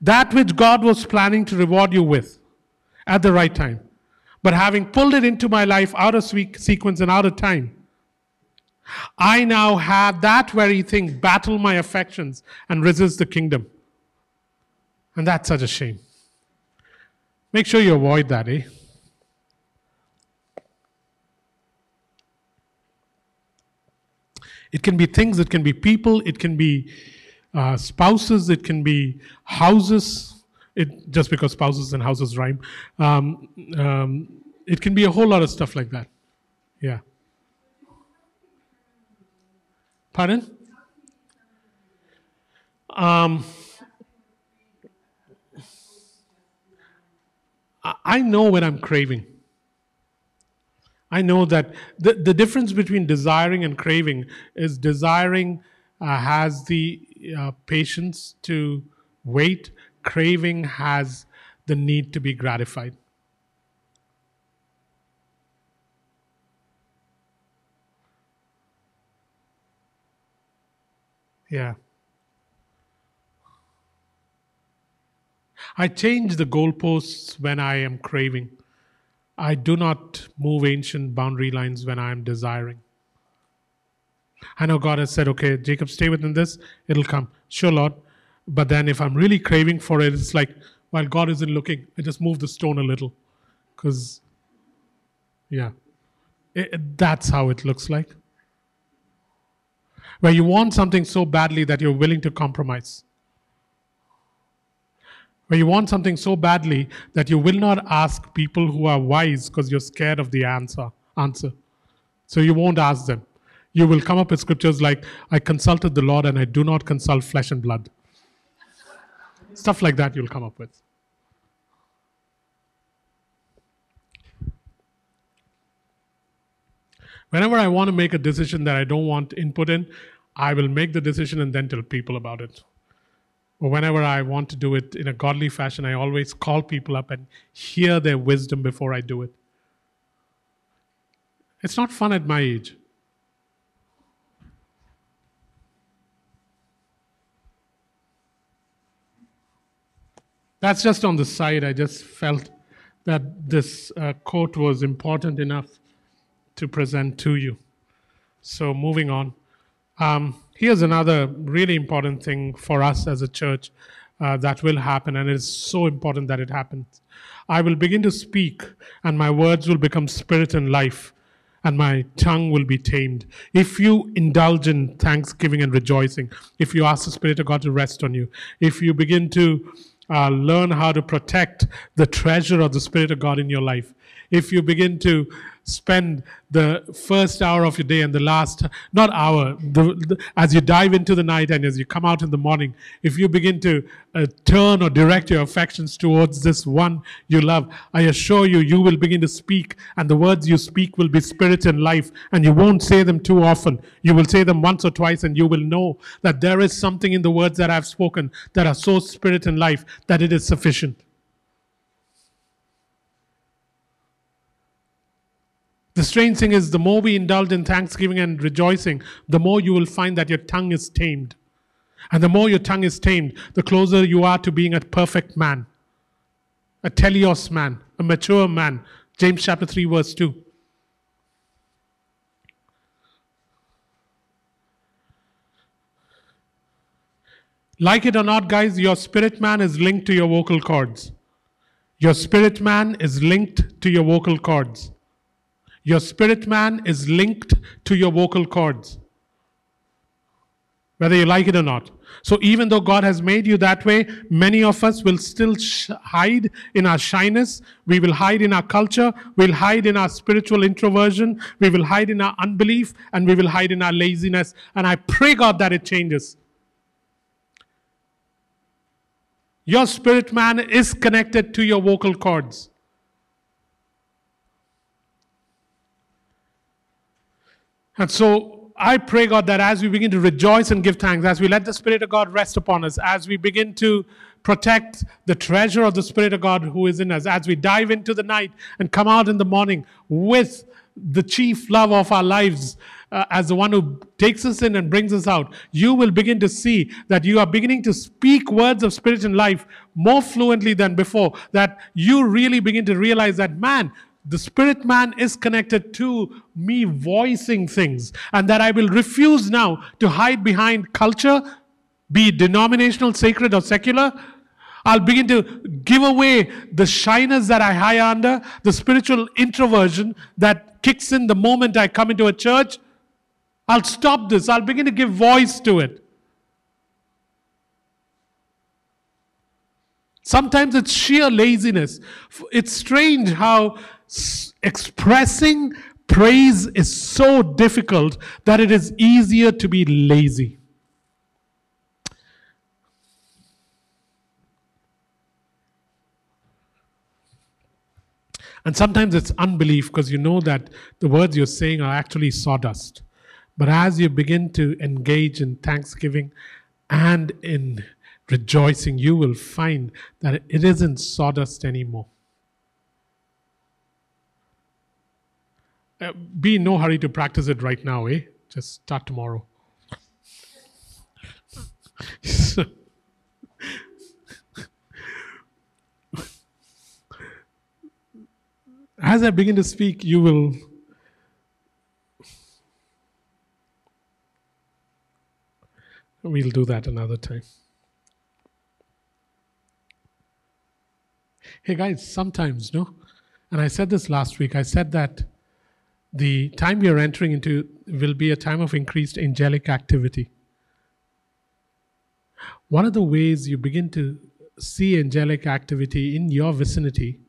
that which God was planning to reward you with at the right time. But having pulled it into my life out of sequence and out of time, I now have that very thing battle my affections and resist the kingdom. And that's such a shame. Make sure you avoid that, eh? It can be things, it can be people, it can be uh, spouses, it can be houses. It just because spouses and houses rhyme. Um, um, it can be a whole lot of stuff like that. Yeah. Pardon? Um, I know when I'm craving. I know that the, the difference between desiring and craving is desiring uh, has the uh, patience to wait, craving has the need to be gratified. Yeah. I change the goalposts when I am craving. I do not move ancient boundary lines when I am desiring. I know God has said, okay, Jacob, stay within this, it'll come. Sure, Lord. But then if I'm really craving for it, it's like, while God isn't looking, I just move the stone a little. Because, yeah, it, that's how it looks like. Where you want something so badly that you're willing to compromise. Where you want something so badly that you will not ask people who are wise because you're scared of the answer answer. So you won't ask them. You will come up with scriptures like i consulted the lord and i do not consult flesh and blood stuff like that you'll come up with whenever i want to make a decision that i don't want input in i will make the decision and then tell people about it or whenever I want to do it in a godly fashion, I always call people up and hear their wisdom before I do it. It's not fun at my age. That's just on the side. I just felt that this uh, quote was important enough to present to you. So, moving on. Um, here's another really important thing for us as a church uh, that will happen, and it's so important that it happens. I will begin to speak, and my words will become spirit and life, and my tongue will be tamed. If you indulge in thanksgiving and rejoicing, if you ask the Spirit of God to rest on you, if you begin to uh, learn how to protect the treasure of the Spirit of God in your life, if you begin to spend the first hour of your day and the last, not hour, the, the, as you dive into the night and as you come out in the morning, if you begin to uh, turn or direct your affections towards this one you love, I assure you, you will begin to speak, and the words you speak will be spirit and life, and you won't say them too often. You will say them once or twice, and you will know that there is something in the words that I've spoken that are so spirit and life that it is sufficient. The strange thing is, the more we indulge in thanksgiving and rejoicing, the more you will find that your tongue is tamed. And the more your tongue is tamed, the closer you are to being a perfect man, a teleos man, a mature man. James chapter 3, verse 2. Like it or not, guys, your spirit man is linked to your vocal cords. Your spirit man is linked to your vocal cords. Your spirit man is linked to your vocal cords, whether you like it or not. So, even though God has made you that way, many of us will still sh- hide in our shyness. We will hide in our culture. We'll hide in our spiritual introversion. We will hide in our unbelief. And we will hide in our laziness. And I pray, God, that it changes. Your spirit man is connected to your vocal cords. And so I pray, God, that as we begin to rejoice and give thanks, as we let the Spirit of God rest upon us, as we begin to protect the treasure of the Spirit of God who is in us, as we dive into the night and come out in the morning with the chief love of our lives uh, as the one who takes us in and brings us out, you will begin to see that you are beginning to speak words of spirit and life more fluently than before. That you really begin to realize that, man, the spirit man is connected to me voicing things, and that I will refuse now to hide behind culture, be it denominational, sacred, or secular. I'll begin to give away the shyness that I hide under, the spiritual introversion that kicks in the moment I come into a church. I'll stop this. I'll begin to give voice to it. Sometimes it's sheer laziness. It's strange how expressing praise is so difficult that it is easier to be lazy. And sometimes it's unbelief because you know that the words you're saying are actually sawdust. But as you begin to engage in thanksgiving and in rejoicing, you will find that it isn't sawdust anymore. Uh, be in no hurry to practice it right now, eh? Just start tomorrow. as I begin to speak, you will. We'll do that another time. Hey guys, sometimes, no? And I said this last week. I said that the time we are entering into will be a time of increased angelic activity. One of the ways you begin to see angelic activity in your vicinity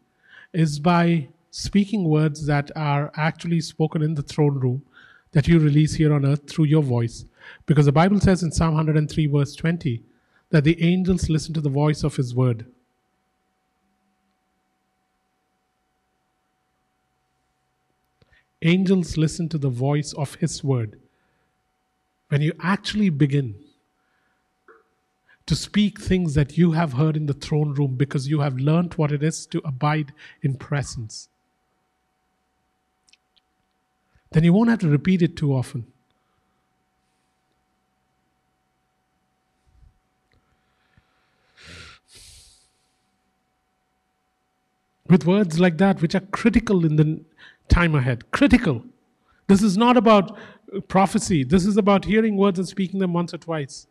is by speaking words that are actually spoken in the throne room that you release here on earth through your voice. Because the Bible says in Psalm 103, verse 20, that the angels listen to the voice of his word. Angels listen to the voice of His word. When you actually begin to speak things that you have heard in the throne room because you have learned what it is to abide in presence, then you won't have to repeat it too often. With words like that, which are critical in the time ahead. Critical. This is not about prophecy, this is about hearing words and speaking them once or twice.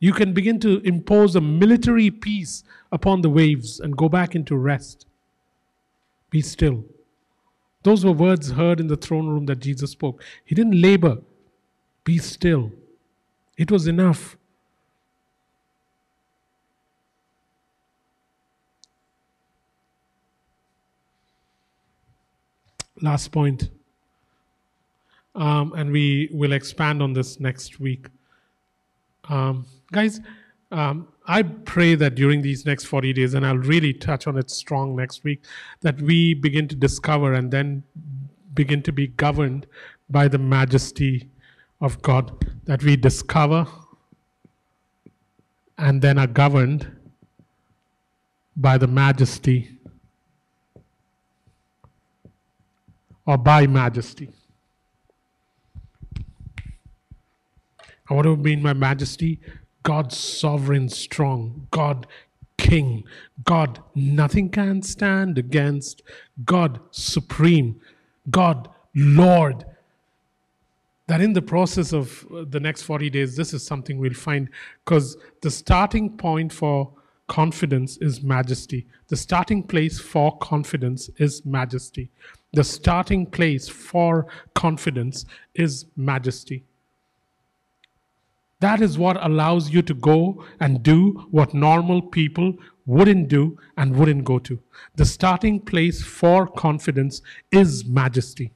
You can begin to impose a military peace upon the waves and go back into rest. Be still. Those were words heard in the throne room that Jesus spoke. He didn't labor. Be still. It was enough. Last point. Um, and we will expand on this next week. Um, guys, um, I pray that during these next 40 days, and I'll really touch on it strong next week, that we begin to discover and then begin to be governed by the majesty of God, that we discover and then are governed by the majesty or by majesty. And what do I mean by majesty? God sovereign, strong, God king, God nothing can stand against, God supreme, God Lord. That in the process of uh, the next 40 days, this is something we'll find because the starting point for confidence is majesty. The starting place for confidence is majesty. The starting place for confidence is majesty. That is what allows you to go and do what normal people wouldn't do and wouldn't go to. The starting place for confidence is majesty.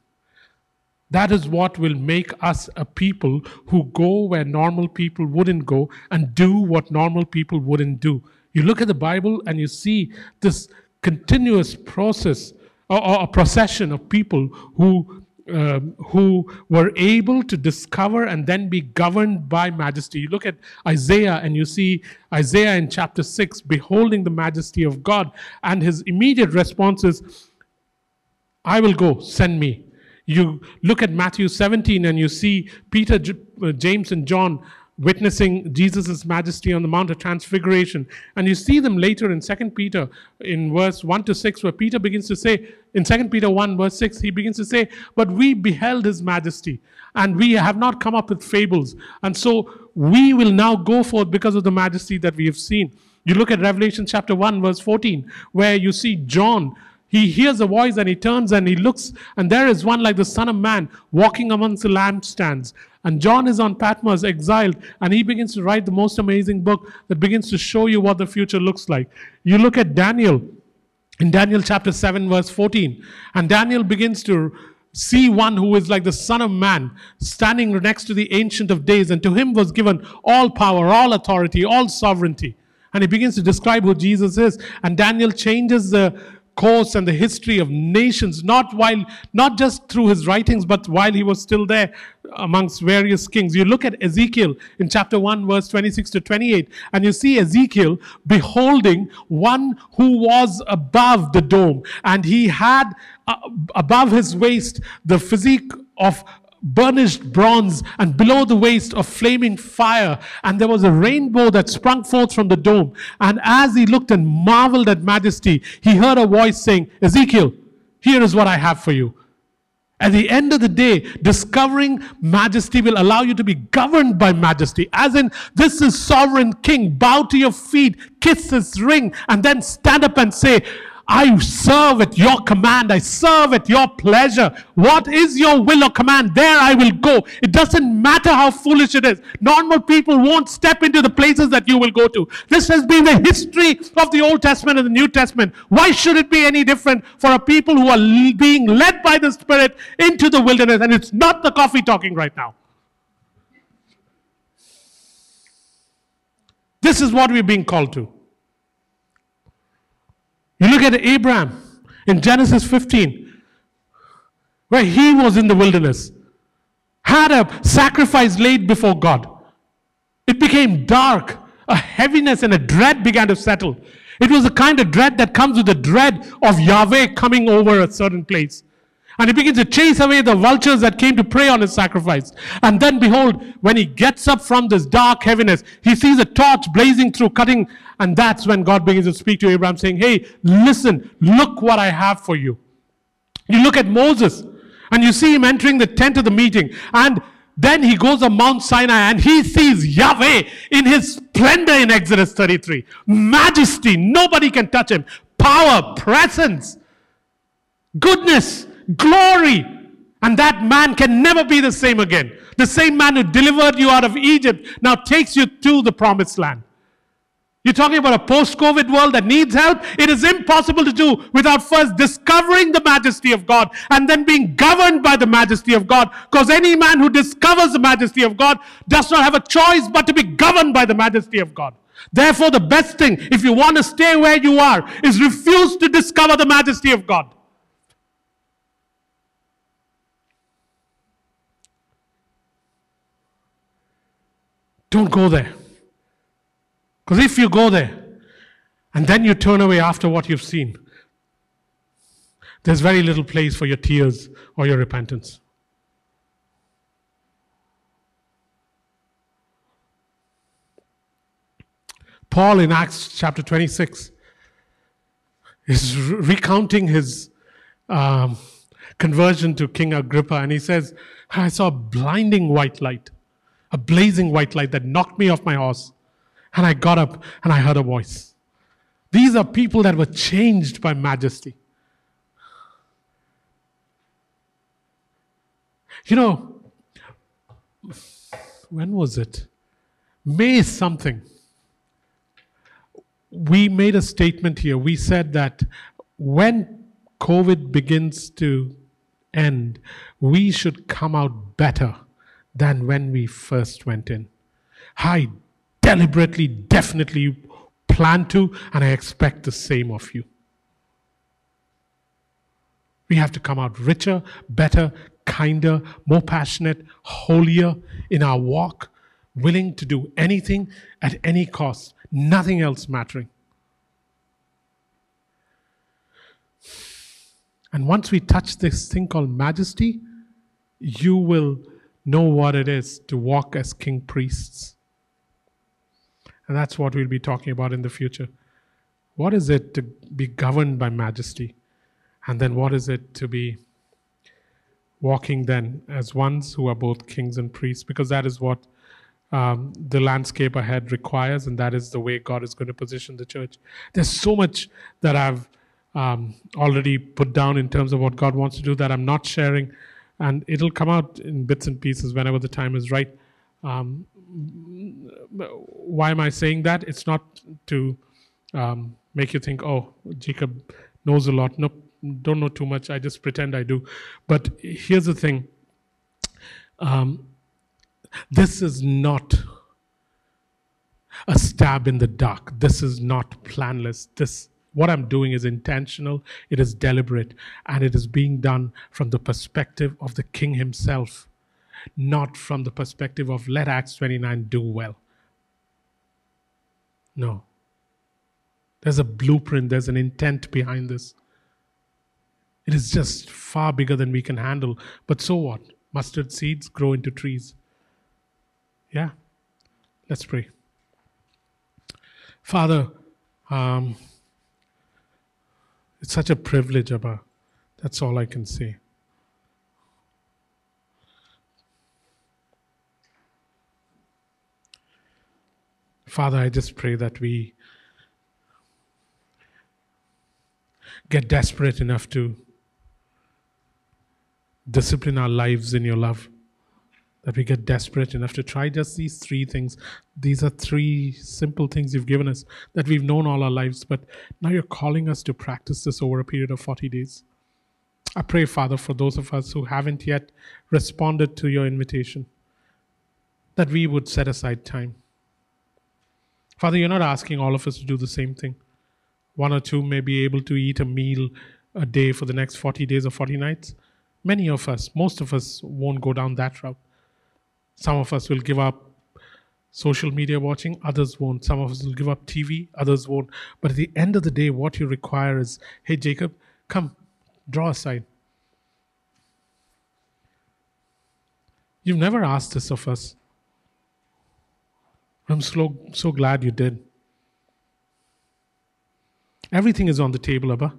That is what will make us a people who go where normal people wouldn't go and do what normal people wouldn't do. You look at the Bible and you see this continuous process or, a procession of people who um, who were able to discover and then be governed by majesty. You look at Isaiah and you see Isaiah in chapter 6 beholding the majesty of God, and his immediate response is, I will go, send me. You look at Matthew 17 and you see Peter, uh, James, and John witnessing Jesus' majesty on the Mount of Transfiguration. And you see them later in 2 Peter in verse 1 to 6, where Peter begins to say, in 2 Peter 1, verse 6, he begins to say, But we beheld his majesty, and we have not come up with fables. And so we will now go forth because of the majesty that we have seen. You look at Revelation chapter 1, verse 14, where you see John he hears a voice and he turns and he looks, and there is one like the Son of Man walking amongst the lampstands. And John is on Patmos, exiled, and he begins to write the most amazing book that begins to show you what the future looks like. You look at Daniel in Daniel chapter 7, verse 14, and Daniel begins to see one who is like the Son of Man standing next to the Ancient of Days, and to him was given all power, all authority, all sovereignty. And he begins to describe who Jesus is. And Daniel changes the course and the history of nations, not while, not just through his writings, but while he was still there amongst various kings. You look at Ezekiel in chapter 1, verse 26 to 28, and you see Ezekiel beholding one who was above the dome, and he had uh, above his waist the physique of burnished bronze, and below the waist of flaming fire. And there was a rainbow that sprung forth from the dome. And as he looked and marveled at majesty, he heard a voice saying, Ezekiel, here is what I have for you. At the end of the day, discovering majesty will allow you to be governed by majesty. As in, this is sovereign king. Bow to your feet, kiss his ring, and then stand up and say, I serve at your command. I serve at your pleasure. What is your will or command? There I will go. It doesn't matter how foolish it is. Normal people won't step into the places that you will go to. This has been the history of the Old Testament and the New Testament. Why should it be any different for a people who are being led by the Spirit into the wilderness? And it's not the coffee talking right now. This is what we're being called to. You look at Abraham in Genesis 15, where he was in the wilderness, had a sacrifice laid before God. It became dark. A heaviness and a dread began to settle. It was the kind of dread that comes with the dread of Yahweh coming over a certain place. And he begins to chase away the vultures that came to prey on his sacrifice. And then, behold, when he gets up from this dark heaviness, he sees a torch blazing through, cutting. And that's when God begins to speak to Abraham, saying, Hey, listen, look what I have for you. You look at Moses, and you see him entering the tent of the meeting. And then he goes on Mount Sinai and he sees Yahweh in his splendor in Exodus 33. Majesty, nobody can touch him. Power, presence, goodness, glory. And that man can never be the same again. The same man who delivered you out of Egypt now takes you to the promised land. You're talking about a post COVID world that needs help? It is impossible to do without first discovering the majesty of God and then being governed by the majesty of God. Because any man who discovers the majesty of God does not have a choice but to be governed by the majesty of God. Therefore, the best thing, if you want to stay where you are, is refuse to discover the majesty of God. Don't go there. Because if you go there and then you turn away after what you've seen, there's very little place for your tears or your repentance. Paul in Acts chapter 26 is recounting his um, conversion to King Agrippa, and he says, I saw a blinding white light a blazing white light that knocked me off my horse. And I got up and I heard a voice. These are people that were changed by majesty. You know, when was it? May something. We made a statement here. We said that when COVID begins to end, we should come out better than when we first went in. I deliberately, definitely plan to, and I expect the same of you. We have to come out richer, better, kinder, more passionate, holier in our walk, willing to do anything at any cost, nothing else mattering. And once we touch this thing called majesty, you will know what it is to walk as king priests. And that's what we'll be talking about in the future. What is it to be governed by majesty? And then what is it to be walking then as ones who are both kings and priests? Because that is what um, the landscape ahead requires, and that is the way God is going to position the church. There's so much that I've um, already put down in terms of what God wants to do that I'm not sharing, and it'll come out in bits and pieces whenever the time is right. Um, why am I saying that? It's not to um, make you think, oh, Jacob knows a lot. Nope, don't know too much. I just pretend I do. But here's the thing um, this is not a stab in the dark. This is not planless. This what I'm doing is intentional, it is deliberate, and it is being done from the perspective of the king himself, not from the perspective of let Acts 29 do well. No. There's a blueprint, there's an intent behind this. It is just far bigger than we can handle. But so what? Mustard seeds grow into trees. Yeah? Let's pray. Father, um, it's such a privilege, Abba. That's all I can say. Father, I just pray that we get desperate enough to discipline our lives in your love. That we get desperate enough to try just these three things. These are three simple things you've given us that we've known all our lives, but now you're calling us to practice this over a period of 40 days. I pray, Father, for those of us who haven't yet responded to your invitation, that we would set aside time. Father, you're not asking all of us to do the same thing. One or two may be able to eat a meal a day for the next 40 days or 40 nights. Many of us, most of us, won't go down that route. Some of us will give up social media watching, others won't. Some of us will give up TV, others won't. But at the end of the day, what you require is hey, Jacob, come, draw aside. You've never asked this of us. I'm so, so glad you did. Everything is on the table, Abba.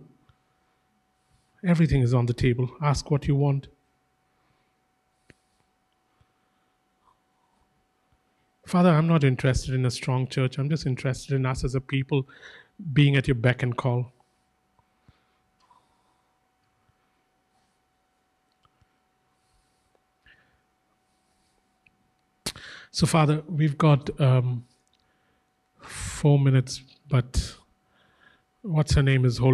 Everything is on the table. Ask what you want. Father, I'm not interested in a strong church. I'm just interested in us as a people being at your beck and call. So, Father, we've got um, four minutes, but what's her name is holding.